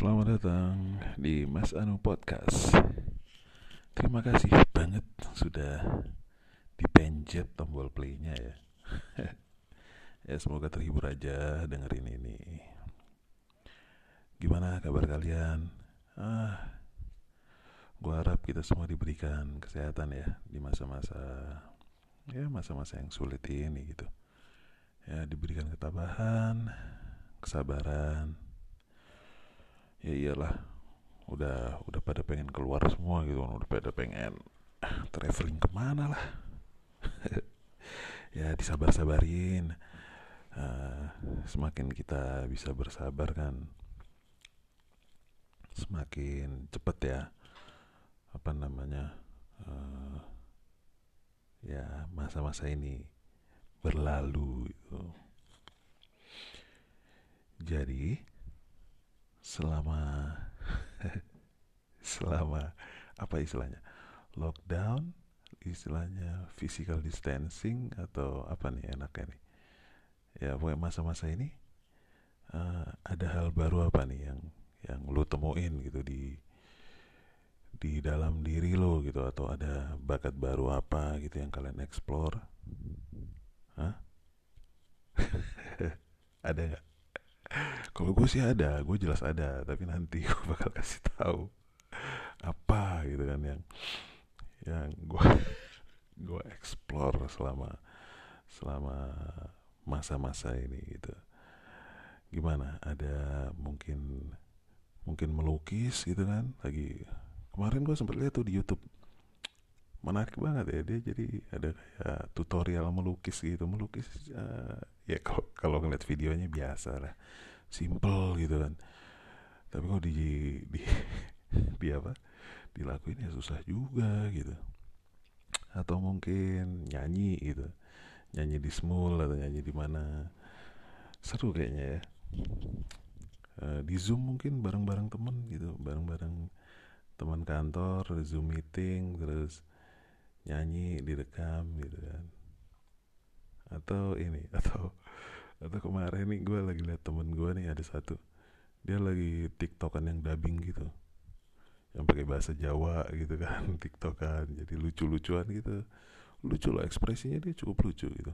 Selamat datang di Mas Anu Podcast. Terima kasih banget sudah dipencet tombol playnya ya. ya semoga terhibur aja dengerin ini. Gimana kabar kalian? Ah, gua harap kita semua diberikan kesehatan ya di masa-masa ya masa-masa yang sulit ini gitu. Ya diberikan ketabahan, kesabaran, ya iyalah udah udah pada pengen keluar semua gitu udah pada pengen traveling ke mana lah ya disabar-sabarin uh, semakin kita bisa bersabar kan semakin cepet ya apa namanya uh, ya masa-masa ini berlalu gitu. jadi selama selama apa istilahnya? Lockdown istilahnya physical distancing atau apa nih enaknya nih? Ya pokoknya masa-masa ini uh, ada hal baru apa nih yang yang lu temuin gitu di di dalam diri lo gitu? Atau ada bakat baru apa gitu yang kalian explore? Hah? ada nggak kalau gue sih ada gue jelas ada tapi nanti gue bakal kasih tahu apa gitu kan yang yang gue gue explore selama selama masa-masa ini gitu. Gimana? Ada mungkin mungkin melukis gitu kan? Lagi kemarin gue sempat lihat tuh di YouTube menarik banget ya dia jadi ada kayak tutorial melukis gitu melukis uh, ya kalau kalau ngeliat videonya biasa lah simple gitu kan. Tapi kok di di di apa dilakuin ya susah juga gitu. Atau mungkin nyanyi gitu nyanyi di small atau nyanyi di mana. Seru kayaknya ya. Uh, di zoom mungkin bareng-bareng temen gitu bareng-bareng teman kantor zoom meeting terus nyanyi direkam gitu kan. Atau ini atau atau kemarin nih gue lagi liat temen gue nih ada satu. Dia lagi tiktokan yang dubbing gitu. Yang pakai bahasa Jawa gitu kan tiktokan. Jadi lucu-lucuan gitu. Lucu loh ekspresinya dia cukup lucu gitu.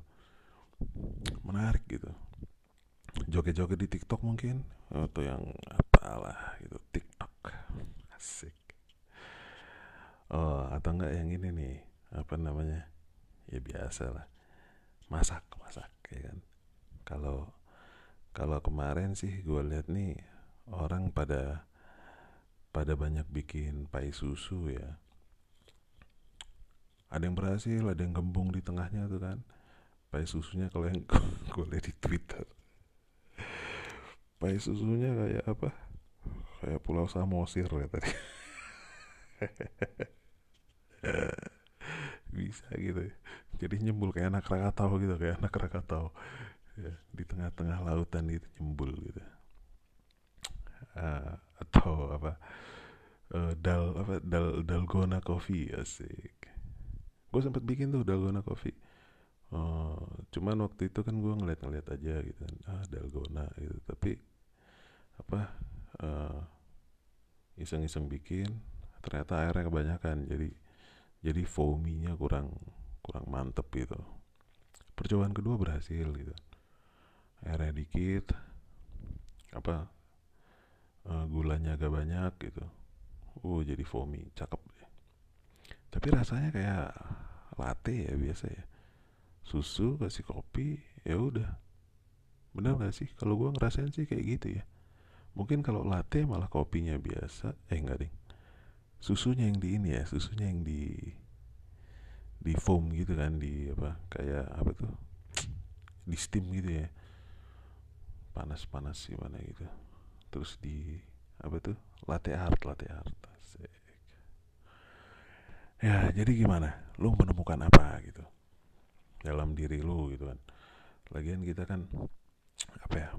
Menarik gitu. Joget-joget di tiktok mungkin atau yang apalah gitu tiktok. Asik. Oh atau enggak yang ini nih apa namanya ya biasa lah. Masak masak ya kan. Kalau kalau kemarin sih gue lihat nih orang pada pada banyak bikin pai susu ya. Ada yang berhasil ada yang gembung di tengahnya tuh kan. Pai susunya kalau yang gue lihat di twitter. Pai susunya kayak apa? Kayak pulau samosir ya tadi bisa gitu. Jadi nyembul kayak anak Krakatau gitu kayak anak Krakatau ya, di tengah-tengah lautan gitu nyembul gitu. Uh, atau apa? Uh, dal apa? Dal dalgona coffee asik. Gue sempat bikin tuh dalgona coffee. Uh, cuman waktu itu kan gue ngeliat-ngeliat aja gitu kan. Ah dalgona gitu. Tapi apa? Uh, iseng-iseng bikin ternyata airnya kebanyakan. Jadi jadi foaminya kurang kurang mantep gitu. Percobaan kedua berhasil gitu. Airnya dikit apa uh, gulanya agak banyak gitu. Uh jadi foamy cakep deh. Tapi rasanya kayak latte ya biasa ya. Susu kasih kopi ya udah. Benar gak sih? Kalau gua ngerasain sih kayak gitu ya. Mungkin kalau latte malah kopinya biasa. Eh enggak ding susunya yang di ini ya susunya yang di di foam gitu kan di apa kayak apa tuh di steam gitu ya. Panas-panas gimana gitu. Terus di apa tuh latte art latte art Asik. ya jadi gimana? Lu menemukan apa gitu? Dalam diri lu gitu kan. Lagian kita kan apa ya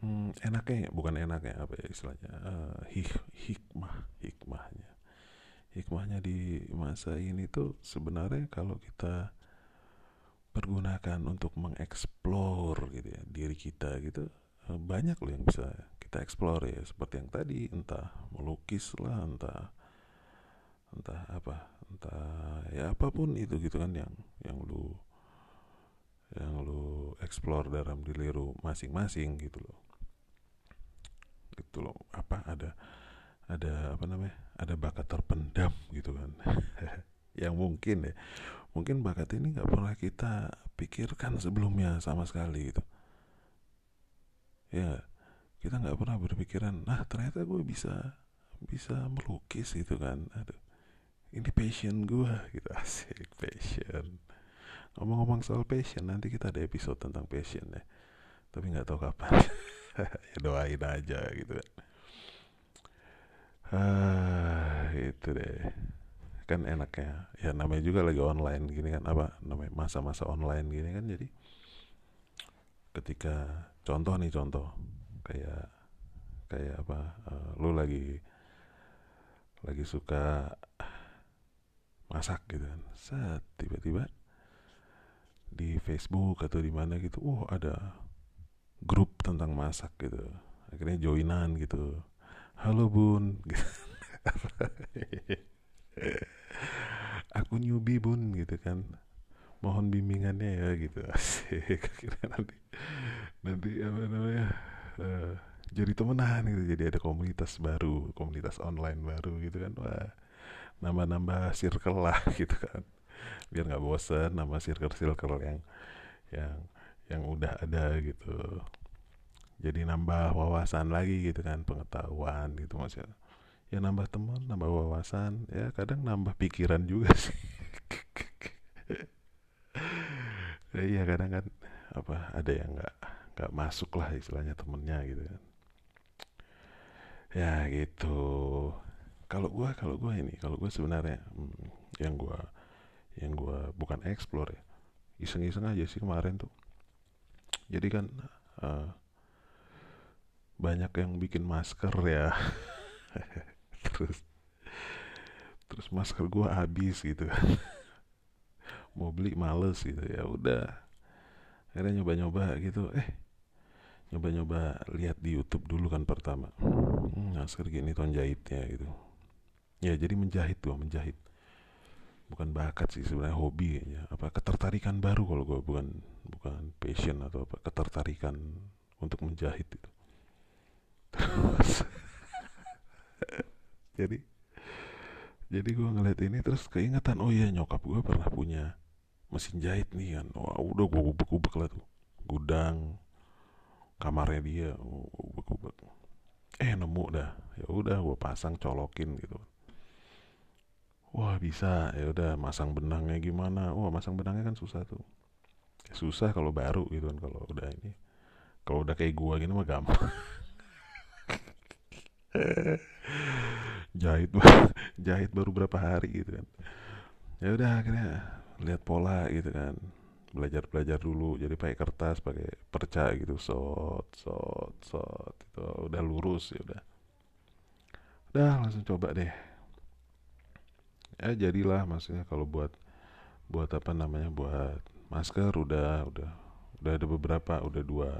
hmm, enaknya bukan enaknya apa ya istilahnya uh, hik hikmah hikmahnya hikmahnya di masa ini tuh sebenarnya kalau kita pergunakan untuk mengeksplor gitu ya diri kita gitu banyak loh yang bisa kita explore ya. Seperti yang tadi entah melukis lah entah entah apa entah ya apa pun itu gitu kan yang yang lu yang lu explore dalam diri lu masing-masing gitu loh. Gitu loh. Apa ada ada apa namanya ada bakat terpendam gitu kan. Yang mungkin ya. Mungkin bakat ini nggak pernah kita pikirkan sebelumnya sama sekali gitu. Ya kita nggak pernah berpikiran nah ternyata gue bisa bisa melukis gitu kan. Aduh ini passion gue gitu. Asik passion. Ngomong-ngomong soal passion nanti kita ada episode tentang passion ya. Tapi nggak tahu kapan. Ya doain aja gitu. kan ah itu deh. Kan enaknya ya namanya juga lagi online gini kan apa namanya masa-masa online gini kan jadi ketika contoh nih contoh kayak kayak apa uh, lu lagi lagi suka masak gitu kan saat tiba-tiba di Facebook atau di mana gitu oh ada grup tentang masak gitu. Akhirnya joinan gitu halo bun. Aku newbie bun gitu kan. Mohon bimbingannya ya gitu. Asik. Akhirnya nanti nanti apa namanya uh, jadi temenan gitu. Jadi ada komunitas baru komunitas online baru gitu kan. Wah nambah-nambah circle lah gitu kan. Biar nggak bosen nama circle-circle yang yang yang udah ada gitu jadi nambah wawasan lagi gitu kan pengetahuan gitu maksudnya. Ya nambah teman nambah wawasan ya kadang nambah pikiran juga sih. Ya, iya kadang kan apa ada yang nggak nggak masuk lah istilahnya temennya gitu kan. Ya gitu. Kalau gue kalau gue ini kalau gue sebenarnya hmm, yang gue yang gue bukan explore ya. Iseng-iseng aja sih kemarin tuh. Jadi kan uh, banyak yang bikin masker ya. Terus terus masker gue habis gitu. Mau beli males gitu ya udah. Akhirnya nyoba-nyoba gitu. Eh nyoba-nyoba lihat di YouTube dulu kan pertama. Hmm, masker gini ton jahitnya gitu. Ya jadi menjahit gua menjahit. Bukan bakat sih sebenarnya hobi ya apa ketertarikan baru kalau gue bukan bukan passion atau apa ketertarikan untuk menjahit itu jadi jadi gue ngeliat ini terus keingetan oh iya nyokap gue pernah punya mesin jahit nih kan. Wah udah gue ubek-ubek lah tuh. Gudang kamarnya dia ubek-ubek. Eh nemu dah. Ya udah gue pasang colokin gitu. Wah bisa. Ya udah masang benangnya gimana? Wah masang benangnya kan susah tuh. Susah kalau baru gitu kan kalau udah ini. Kalau udah kayak gua gini mah gampang jahit jahit baru berapa hari gitu kan. Ya udah akhirnya lihat pola gitu kan. Belajar belajar dulu jadi pakai kertas pakai perca gitu. Sot sot sot itu udah lurus ya udah. Udah langsung coba deh. Ya jadilah maksudnya kalau buat buat apa namanya buat masker udah udah udah ada beberapa udah dua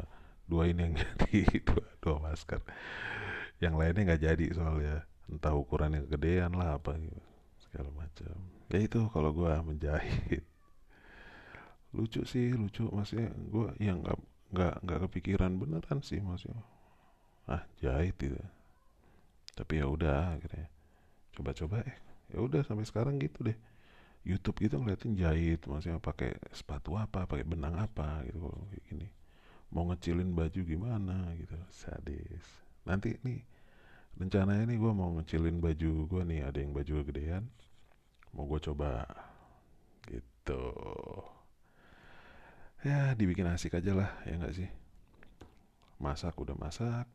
dua ini yang jadi dua dua masker yang lainnya nggak jadi soalnya. Entah ukuran yang kegedean lah apa gitu segala macam. Ya itu kalau gue menjahit. Lucu sih lucu. Maksudnya gue yang nggak nggak nggak kepikiran beneran sih maksudnya. Ah jahit itu tapi ya udah akhirnya. Coba-coba eh. Ya udah sampai sekarang gitu deh. YouTube gitu ngeliatin jahit maksudnya pakai sepatu apa pakai benang apa gitu kalau kayak gini. Mau ngecilin baju gimana gitu. Sadis nanti nih rencananya nih gue mau ngecilin baju gue nih ada yang baju gedean mau gue coba. Gitu. Ya dibikin asik aja lah ya nggak sih? Masak udah masak.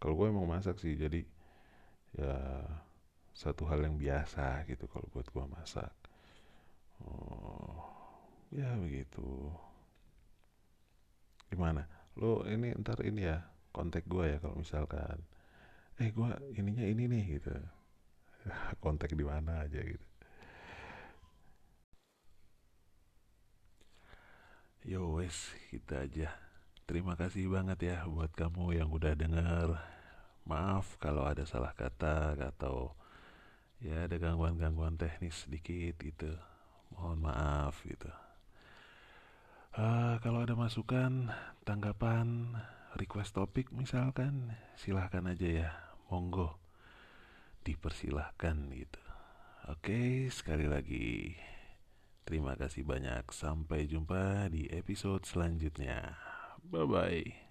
Kalau gue emang masak sih jadi ya satu hal yang biasa gitu kalau buat gue masak. Oh ya begitu. Gimana? Lo ini ntar ini ya kontak gue ya kalau misalkan eh gue ininya ini nih gitu kontak di mana aja gitu yo wes kita aja terima kasih banget ya buat kamu yang udah denger. Maaf kalau ada salah kata atau ya ada gangguan-gangguan teknis sedikit gitu. Mohon maaf gitu. Uh, kalau ada masukan, tanggapan, request topik misalkan, silahkan aja ya, monggo, dipersilahkan gitu. Oke, sekali lagi. Terima kasih banyak. Sampai jumpa di episode selanjutnya. Bye bye.